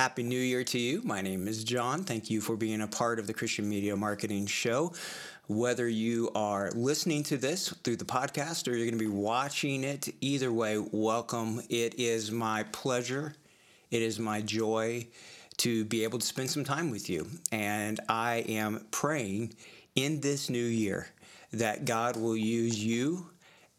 Happy New Year to you. My name is Jon. Thank you for being a part of the Christian Media Marketing Show. Whether you are listening to this through the podcast or you're going to be watching it, either way, welcome. It is my pleasure, it is my joy to be able to spend some time with you. And I am praying in this new year that God will use you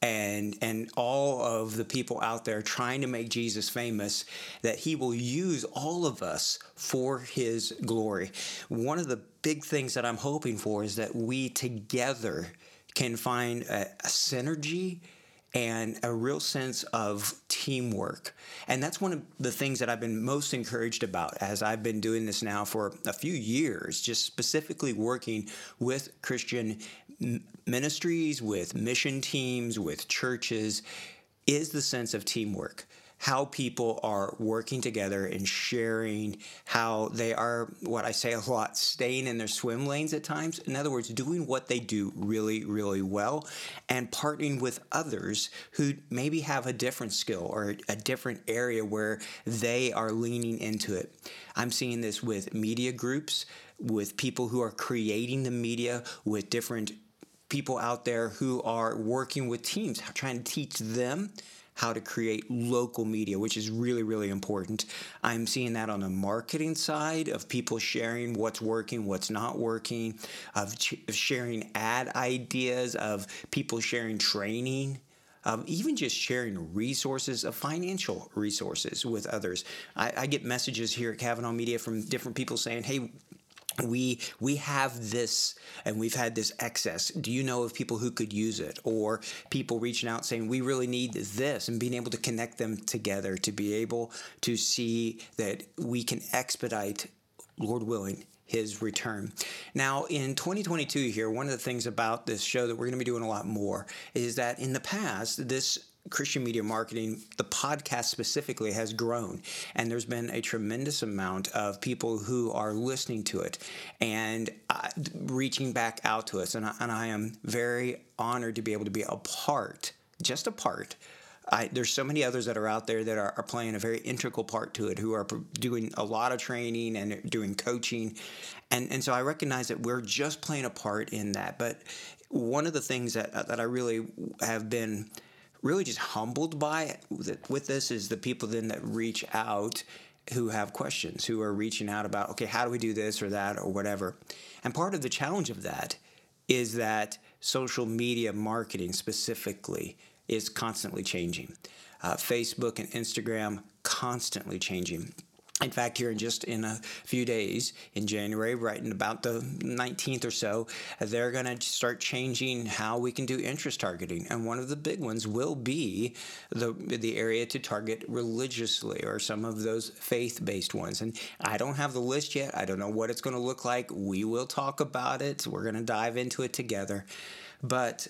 and and all of the people out there trying to make Jesus famous that he will use all of us for his glory. One of the big things that I'm hoping for is that we together can find a, a synergy and a real sense of teamwork. And that's one of the things that I've been most encouraged about as I've been doing this now for a few years, just specifically working with Christian ministries, with mission teams, with churches, is the sense of teamwork how people are working together and sharing how they are what I say a lot staying in their swim lanes at times. In other words doing what they do really really well and partnering with others who maybe have a different skill or a different area where they are leaning into it. I'm seeing this with media groups with people who are creating the media with different people out there who are working with teams trying to teach them how to create local media, which is really, really important. I'm seeing that on the marketing side of people sharing what's working, what's not working, of, ch- of sharing ad ideas, of people sharing training. Of even just sharing resources of financial resources with others. I, I, get messages here at Kavanaugh Media from different people saying, "Hey, we we have this and we've had this excess do you know of people who could use it or people reaching out saying we really need this and being able to connect them together to be able to see that we can expedite lord willing his return. Now, in 2022, here, one of the things about this show that we're going to be doing a lot more is that in the past, this Christian media marketing, the podcast specifically, has grown. And there's been a tremendous amount of people who are listening to it and uh, reaching back out to us. And I, and I am very honored to be able to be a part, just a part. I, there's so many others that are out there that are, are, playing a very integral part to it, who are doing a lot of training and doing coaching, and and so I recognize that we're just playing a part in that. But one of the things that that I really have been really just humbled by with this is the people then that reach out who have questions, who are reaching out about, okay, how do we do this or that or whatever. And part of the challenge of that is that social media marketing specifically is constantly changing. Uh, Facebook and Instagram constantly changing in fact, here in just in a few days in January, right in about the 19th or so, they're going to start changing how we can do interest targeting. And one of the big ones will be the, the area to target religiously or some of those faith based ones. And I don't have the list yet. I don't know what it's going to look like. We will talk about it. We're going to dive into it together. But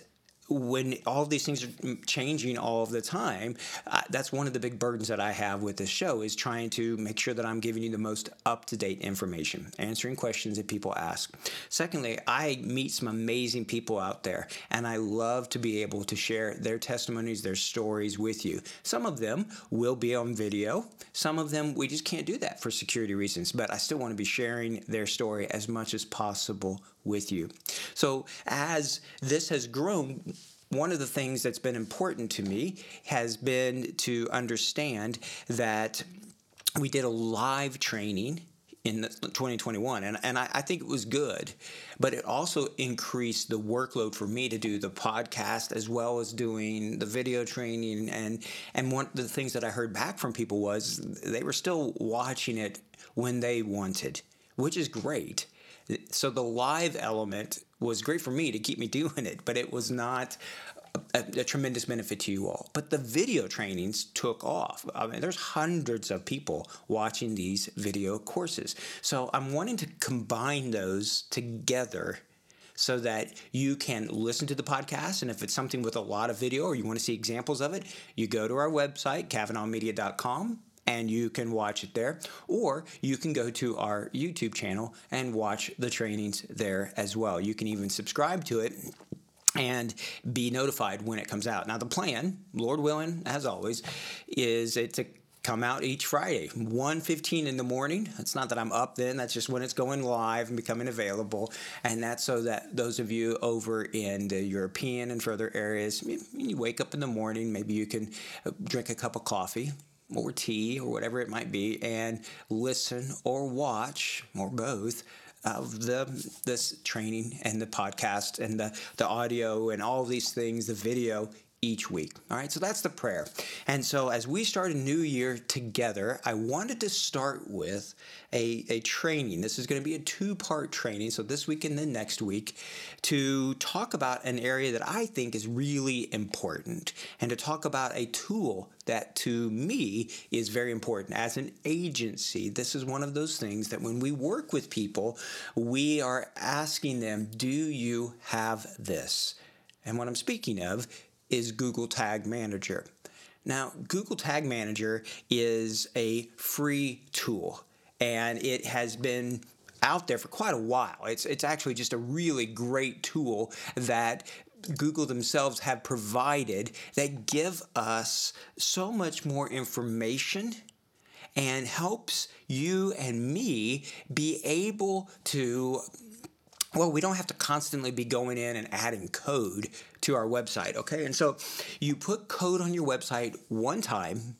when all these things are changing all of the time, uh, that's one of the big burdens that I have with this show is trying to make sure that I'm giving you the most up to date information, answering questions that people ask. Secondly, I meet some amazing people out there, and I love to be able to share their testimonies, their stories with you. Some of them will be on video, some of them we just can't do that for security reasons, but I still want to be sharing their story as much as possible with you. So, as this has grown, one of the things that's been important to me has been to understand that we did a live training in 2021 and, and I, I, think it was good but it also increased the workload for me to do the podcast as well as doing the video training and and one of the things that i heard back from people was they were still watching it when they wanted which is great so the live element was great for me to keep me doing it, but it was not a, a, tremendous benefit to you all. But the video trainings took off. I mean, there's hundreds of people watching these video courses. So I'm wanting to combine those together so that you can listen to the podcast. And if it's something with a lot of video or you want to see examples of it, you go to our website, kavanaughmedia.com, and you can watch it there. Or you can go to our YouTube channel and watch the trainings there as well. You can even subscribe to it and be notified when it comes out. Now, the plan, Lord willing, as always, is it to come out each Friday, 1.15 in the morning. It's not that I'm up then, that's just when it's going live and becoming available. And that's so that those of you over in the European and further areas, you wake up in the morning, maybe you can drink a cup of coffee or tea or whatever it might be and listen or watch or both of the this training and the podcast and the, the audio and all these things, the video each week. All right, so that's the prayer. And so as we start a new year together, I wanted to start with a, a training. This is going to be a two part training, so this week and then next week, to talk about an area that I think is really important and to talk about a tool that to me is very important. As an agency, this is one of those things that when we work with people, we are asking them, Do you have this? And what I'm speaking of is Google Tag Manager. Now, Google Tag Manager is a free tool and it has been out there for quite a while. It's, it's actually just a really great tool that Google themselves have provided that give us so much more information and helps you and me be able to well, we don't have to constantly be going in and adding code to our website, okay? And so you put code on your website one time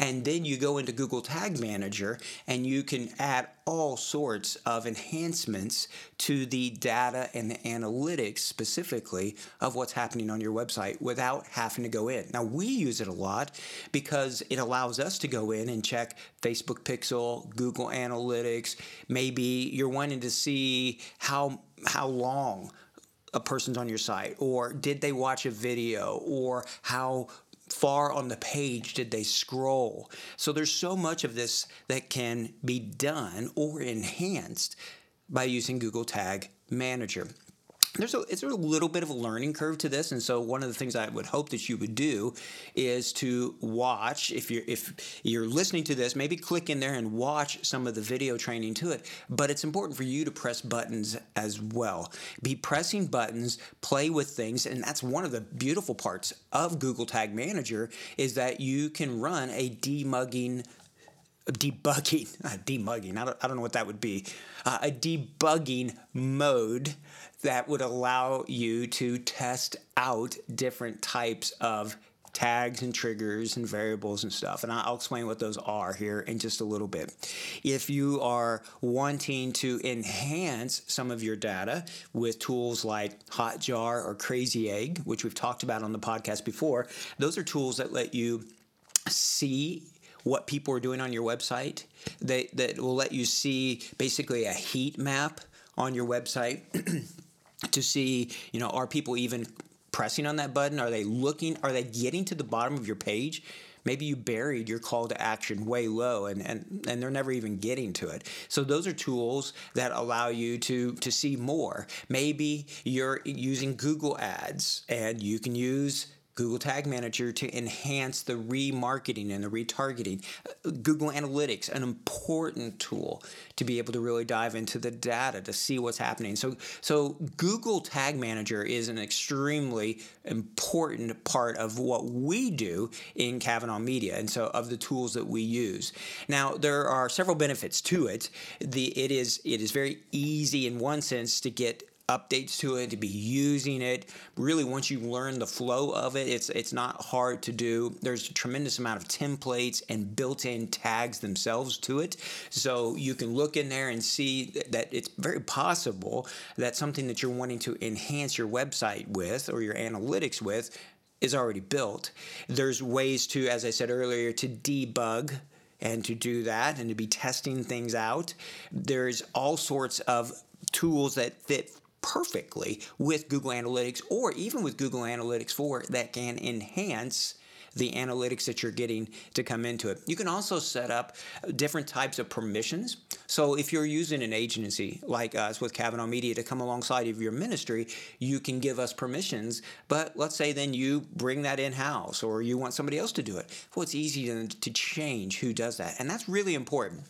and then you go into Google Tag Manager and you can add all sorts of enhancements to the data and the analytics specifically of what's happening on your website without having to go in. Now, we use it a lot because it allows us to go in and check Facebook Pixel, Google Analytics. Maybe you're wanting to see how how long a person's on your site or did they watch a video or how far on the page did they scroll? So there's so much of this that can be done or enhanced by using Google Tag Manager there's a it's a little bit of a learning curve to this and so one of the things i would hope that you would do is to watch if you're if you're listening to this maybe click in there and watch some of the video training to it but it's important for you to press buttons as well. Be pressing buttons play with things and that's one of the beautiful parts of google tag manager is that you can run a demugging debugging, uh, demugging, I don't, I don't know what that would be, uh, a debugging mode that would allow you to test out different types of tags and triggers and variables and stuff. And I'll explain what those are here in just a little bit. If you are wanting to enhance some of your data with tools like Hotjar or Crazy Egg, which we've talked about on the podcast before, those are tools that let you see what people are doing on your website. They, that will let you see basically a heat map on your website to see, you know, are people even pressing on that button? Are they looking? Are they getting to the bottom of your page? Maybe you buried your call to action way low and, and, and they're never even getting to it. So those are tools that allow you to, to see more. Maybe you're using Google ads and you can use Google Tag Manager to enhance the remarketing and the retargeting. Google Analytics, an important tool to be able to really dive into the data to see what's happening. So, so Google Tag Manager is an extremely important part of what we do in Kavanaugh Media, and so of the tools that we use. Now, there are several benefits to it. The it is it is very easy in one sense to get updates to it, to be using it. Really, once you learn the flow of it, it's it's not hard to do. There's a tremendous amount of templates and built-in tags themselves to it, so you can look in there and see that it's very possible that something that you're wanting to enhance your website with or your analytics with is already built. There's ways to, as I said earlier, to debug and to do that and to be testing things out. There's all sorts of tools that fit perfectly with Google Analytics or even with Google Analytics 4 that can enhance the analytics that you're getting to come into it. You can also set up different types of permissions. So if you're using an agency like us with Kavanaugh Media to come alongside of your ministry, you can give us permissions. But let's say then you bring that in house or you want somebody else to do it. Well, it's easy to, to change who does that. And that's really important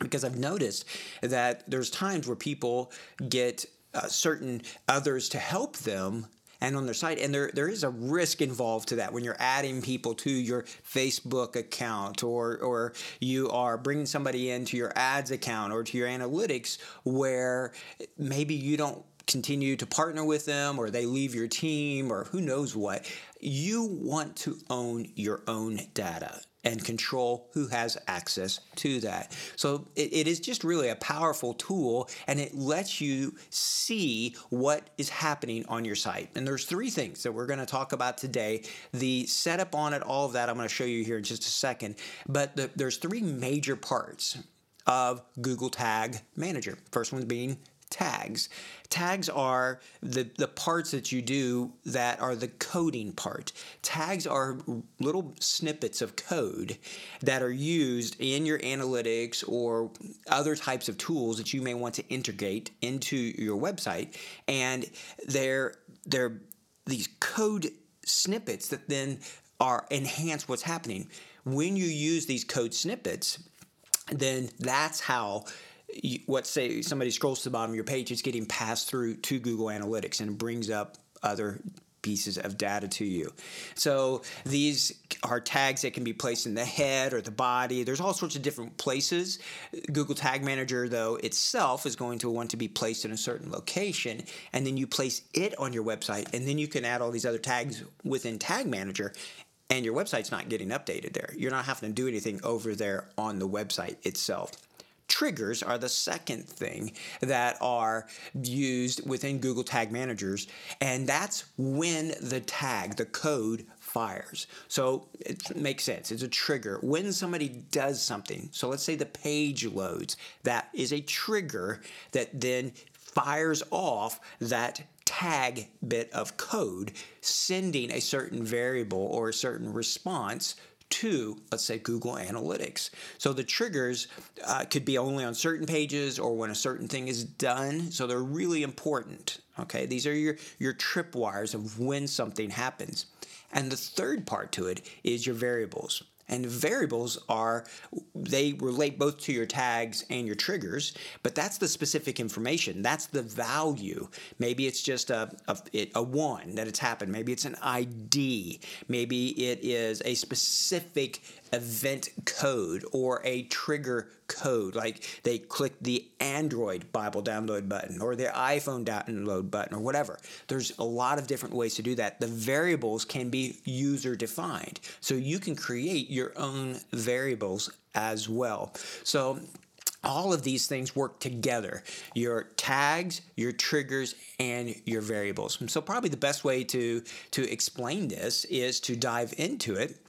because I've noticed that there's times where people get uh, certain others to help them and on their site. And there, there is a risk involved to that when you're adding people to your Facebook account or, or you are bringing somebody into your ads account or to your analytics where maybe you don't continue to partner with them or they leave your team or who knows what. You want to own your own data and control who has access to that. So it, it is just really a powerful tool and it lets you see what is happening on your site. And there's three things that we're going to talk about today. The setup on it, all of that, I'm going to show you here in just a second. But the, there's three major parts of Google Tag Manager. First one being tags. Tags are the, the parts that you do that are the coding part. Tags are little snippets of code that are used in your analytics or other types of tools that you may want to integrate into your website. And they're, they're these code snippets that then are enhance what's happening. When you use these code snippets, then that's how you, what say somebody scrolls to the bottom of your page, it's getting passed through to Google Analytics and it brings up other pieces of data to you. So these are tags that can be placed in the head or the body. There's all sorts of different places. Google Tag Manager, though, itself is going to want to be placed in a certain location, and then you place it on your website, and then you can add all these other tags within Tag Manager. And your website's not getting updated there. You're not having to do anything over there on the website itself. Triggers are the second thing that are used within Google Tag Managers, and that's when the tag, the code, fires. So it makes sense. It's a trigger. When somebody does something, so let's say the page loads, that is a trigger that then fires off that tag bit of code, sending a certain variable or a certain response to, let's say, Google Analytics. So the triggers uh, could be only on certain pages or when a certain thing is done. So they're really important. Okay, these are your, your tripwires of when something happens. And the third part to it is your variables. And variables are, they relate both to your tags and your triggers, but that's the specific information. That's the value. Maybe it's just a, a, a one that it's happened. Maybe it's an ID. Maybe it is a specific event code or a trigger code, like they click the Android Bible download button or the iPhone download button or whatever. There's a lot of different ways to do that. The variables can be user defined, so you can create your own variables as well. So all of these things work together your tags your triggers and your variables so probably the best way to to explain this is to dive into it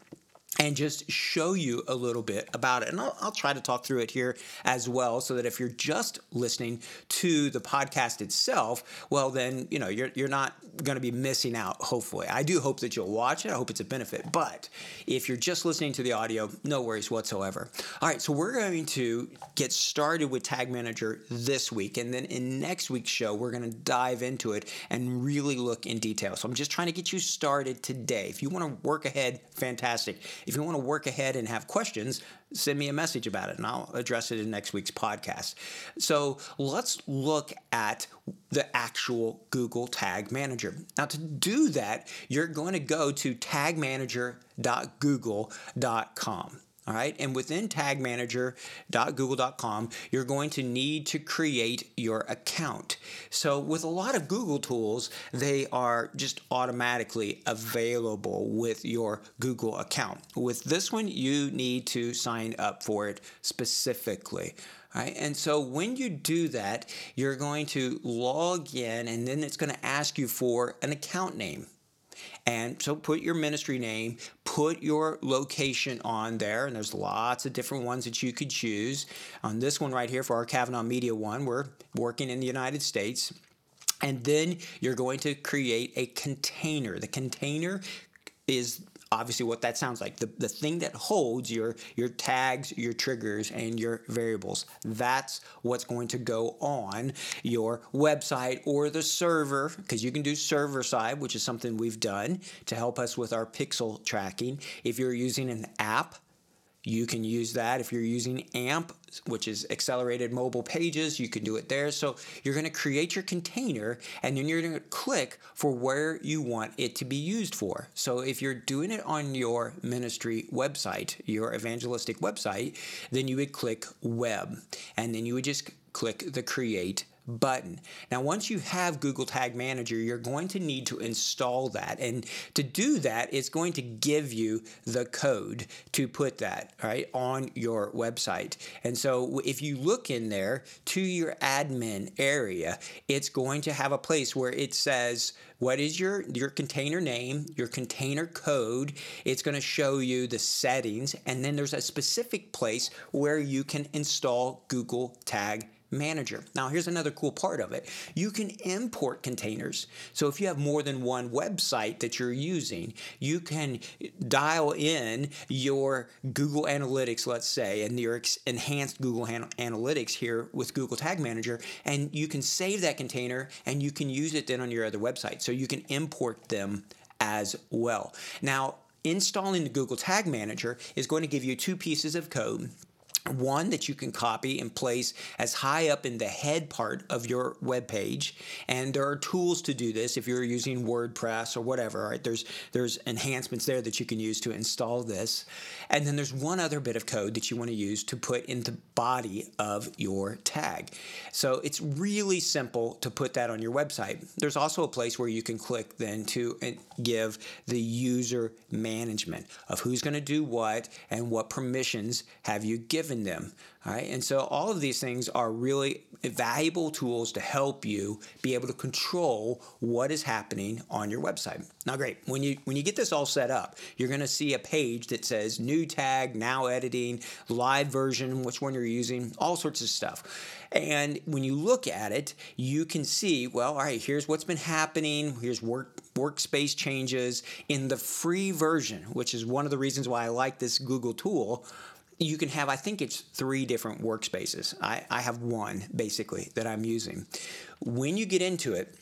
and just show you a little bit about it. And I'll, I'll, try to talk through it here as well so that if you're just listening to the podcast itself, well, then, you know, you're, you're not going to be missing out, hopefully. I do hope that you'll watch it. I hope it's a benefit. But if you're just listening to the audio, no worries whatsoever. All right, so we're going to get started with Tag Manager this week. And then in next week's show, we're going to dive into it and really look in detail. So I'm just trying to get you started today. If you want to work ahead, fantastic. If you want to work ahead and have questions, send me a message about it and I'll address it in next week's podcast. So let's look at the actual Google Tag Manager. Now, to do that, you're going to go to tagmanager.google.com. All right. And within tagmanager.google.com, you're going to need to create your account. So, with a lot of Google tools, they are just automatically available with your Google account. With this one, you need to sign up for it specifically. Right? And so when you do that, you're going to log in and then it's going to ask you for an account name. And so put your ministry name, put your location on there, and there's lots of different ones that you could choose. On this one right here for our Kavanaugh Media one, we're working in the United States. And then you're going to create a container. The container is obviously what that sounds like. The, the thing that holds your your tags your triggers and your variables. That's what's going to go on your website or the server because you can do server side which is something we've done to help us with our pixel tracking. If you're using an app you can use that if you're using AMP, which is accelerated mobile pages, you can do it there. So you're going to create your container and then you're going to click for where you want it to be used for. So if you're doing it on your ministry website, your evangelistic website, then you would click web and then you would just click the create button. Now, once you have Google Tag Manager, you're going to need to install that. And to do that, it's going to give you the code to put that right on your website. And so if you look in there to your admin area, it's going to have a place where it says what is your your container name, your container code. It's going to show you the settings and then there's a specific place where you can install Google Tag Manager. Now, here's another cool part of it. You can import containers. So, if you have more than one website that you're using, you can dial in your Google Analytics, let's say, and your enhanced Google Analytics here with Google Tag Manager, and you can save that container and you can use it then on your other website. So, you can import them as well. Now, installing the Google Tag Manager is going to give you two pieces of code one that you can copy and place as high up in the head part of your web page and there are tools to do this if you're using wordpress or whatever right? There's there's enhancements there that you can use to install this. And then there's one other bit of code that you want to use to put in the body of your tag. So it's really simple to put that on your website. There's also a place where you can click then to uh, give the user management of who's going to do what and what permissions have you given given them. All right. And so all of these things are really valuable tools to help you be able to control what is happening on your website. Now great. When you when you get this all set up, you're going to see a page that says new tag, now editing, live version, which one you're using, all sorts of stuff. And when you look at it, you can see, well, all right, here's what's been happening. Here's work workspace changes in the free version, which is one of the reasons why I like this Google tool you can have, I think it's three different workspaces. I, I have one basically that I'm using. When you get into it,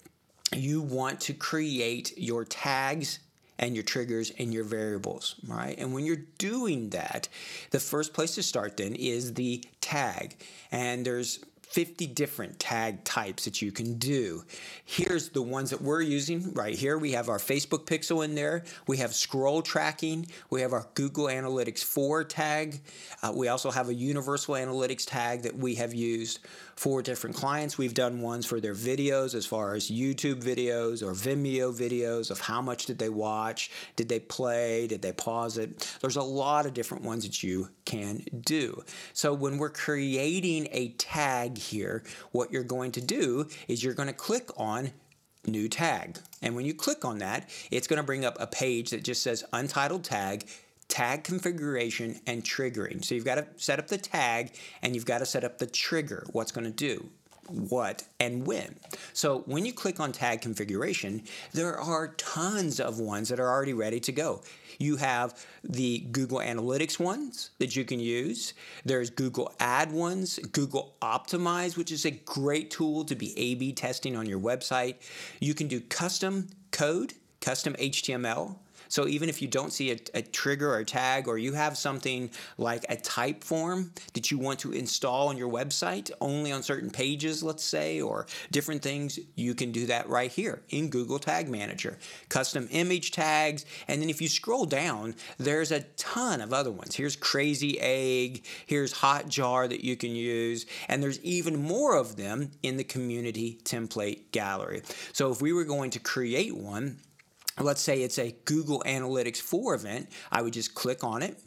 you want to create your tags and your triggers and your variables, right? And when you're doing that, the first place to start then is the tag. And there's 50 different tag types that you can do. Here's the ones that we're using right here. We have our Facebook pixel in there. We have scroll tracking. We have our Google Analytics 4 tag. Uh, we also have a universal analytics tag that we have used for different clients. We've done ones for their videos as far as YouTube videos or Vimeo videos of how much did they watch, did they play, did they pause it. There's a lot of different ones that you can do. So when we're creating a tag here, what you're going to do is you're going to click on new tag. And when you click on that, it's going to bring up a page that just says untitled tag tag configuration and triggering. So you've got to set up the tag and you've got to set up the trigger, what's going to do what and when. So when you click on tag configuration, there are tons of ones that are already ready to go. You have the Google Analytics ones that you can use. There's Google Ad ones, Google Optimize, which is a great tool to be A B testing on your website. You can do custom code, custom HTML. So even if you don't see a, a, trigger or a tag, or you have something like a Typeform that you want to install on your website only on certain pages, let's say, or different things, you can do that right here in Google Tag Manager. Custom image tags, and then if you scroll down, there's a ton of other ones. Here's Crazy Egg, here's Hotjar that you can use, and there's even more of them in the community template gallery. So if we were going to create one, let's say it's a Google Analytics 4 event, I would just click on it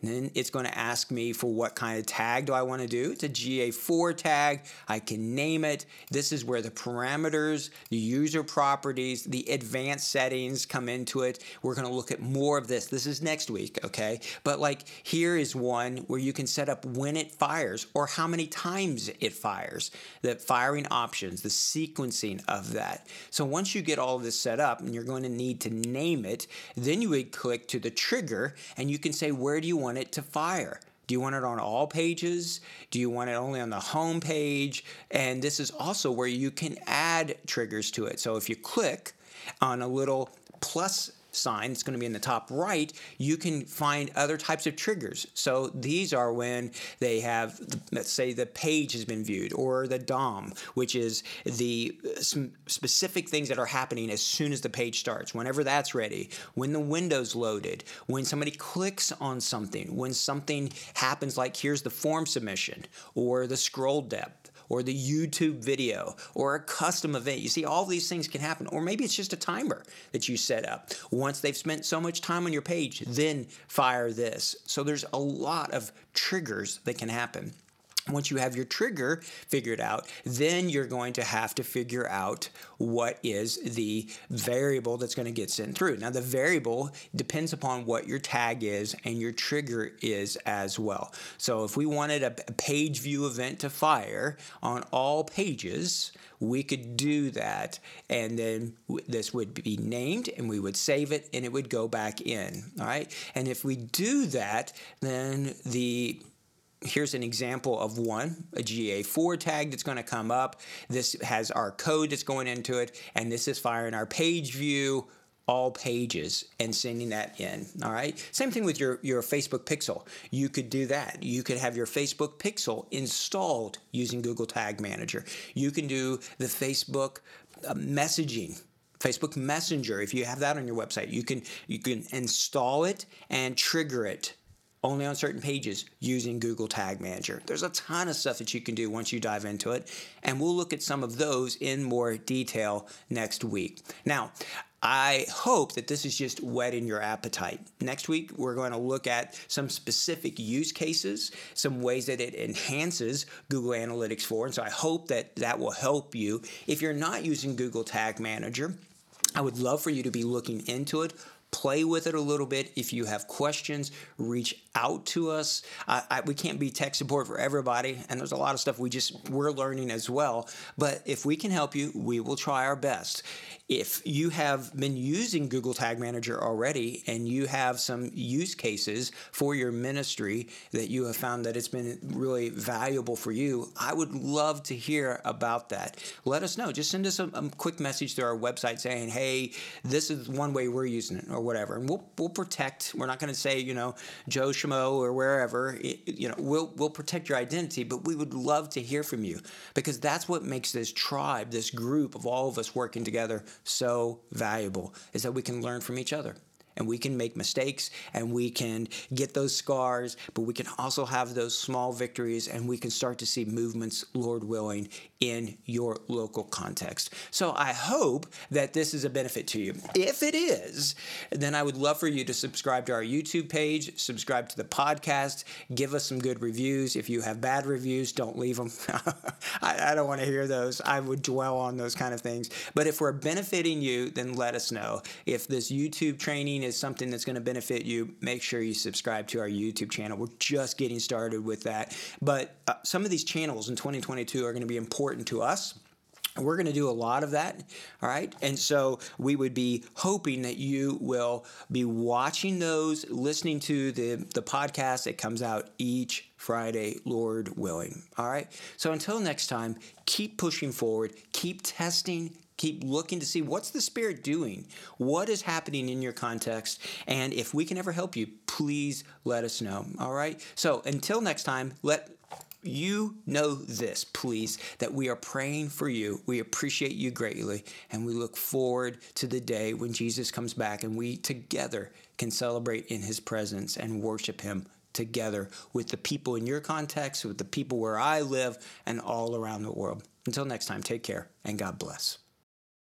and then it's going to ask me for what kind of tag do I want to do. It's a GA4 tag. I can name it. This is where the parameters, the user properties, the advanced settings come into it. We're going to look at more of this. This is next week, okay? But like here is one where you can set up when it fires or how many times it fires, the firing options, the sequencing of that. So once you get all of this set up and you're going to need to name it, then you would click to the trigger and you can say where do you want want it to fire? Do you want it on all pages? Do you want it only on the home page? And this is also where you can add triggers to it. So if you click on a little plus sign it's going to be in the top right, you can find other types of triggers. So these are when they have, let's say, the page has been viewed, or the DOM, which is the uh, specific things that are happening as soon as the page starts, whenever that's ready, when the window's loaded, when somebody clicks on something, when something happens like here's the form submission, or the scroll depth or the YouTube video or a custom event. You see, all these things can happen. Or maybe it's just a timer that you set up. Once they've spent so much time on your page, then fire this. So there's a lot of triggers that can happen. Once you have your trigger figured out, then you're going to have to figure out what is the variable that's going to get sent through. Now, the variable depends upon what your tag is and your trigger is as well. So, if we wanted a page view event to fire on all pages, we could do that and then this would be named and we would save it and it would go back in all right and if we do that then the here's an example of one, a GA4 tag that's going to come up. This has our code that's going into it, and this is firing our page view all pages and sending that in. All right. Same thing with your, your Facebook Pixel. You could do that. You could have your Facebook Pixel installed using Google Tag Manager. You can do the Facebook uh, messaging Facebook Messenger, if you have that on your website, you can you can install it and trigger it only on certain pages using Google Tag Manager. There's a ton of stuff that you can do once you dive into it, and we'll look at some of those in more detail next week. Now, I hope that this is just whetting your appetite. Next week, we're going to look at some specific use cases, some ways that it enhances Google Analytics 4. And so I hope that that will help you. If you're not using Google Tag Manager, I would love for you to be looking into it play with it a little bit. If you have questions, reach out to us. I, I, we can't be tech support for everybody, and there's a lot of stuff we just we're learning as well. But if we can help you, we will try our best. If you have been using Google Tag Manager already and you have some use cases for your ministry that you have found that it's been really valuable for you, I would love to hear about that. Let us know. Just send us a, a quick message through our website saying, "Hey, this is one way we're using it." or whatever, and we'll we'll protect. We're not going to say you know Joe Schmo or wherever. It, you know, we'll we'll protect your identity, but we would love to hear from you because that's what makes this tribe, this group of all of us working together, so valuable. Is that we can learn from each other and we can make mistakes and we can get those scars, but we can also have those small victories and we can start to see movements, Lord willing, in your local context. So I hope that this is a benefit to you. If it is, then I would love for you to subscribe to our YouTube page, subscribe to the podcast, give us some good reviews. If you have bad reviews, don't leave them. I, I don't want to hear those. I would dwell on those kind of things. But if we're benefiting you, then let us know. If this YouTube training is something that's going to benefit you, make sure you subscribe to our YouTube channel. We're just getting started with that. But uh, some of these channels in 2022 are going to be important to us. We're going to do a lot of that, all right? And so we would be hoping that you will be watching those, listening to the, the podcast that comes out each Friday, Lord willing, all right? So until next time, keep pushing forward, keep testing, keep looking to see what's the spirit doing what is happening in your context and if we can ever help you please let us know all right so until next time let you know this, please, that we are praying for you. We appreciate you greatly, and we look forward to the day when Jesus comes back and we together can celebrate in his presence and worship him together with the people in your context, with the people where I live, and all around the world. Until next time, take care and God bless.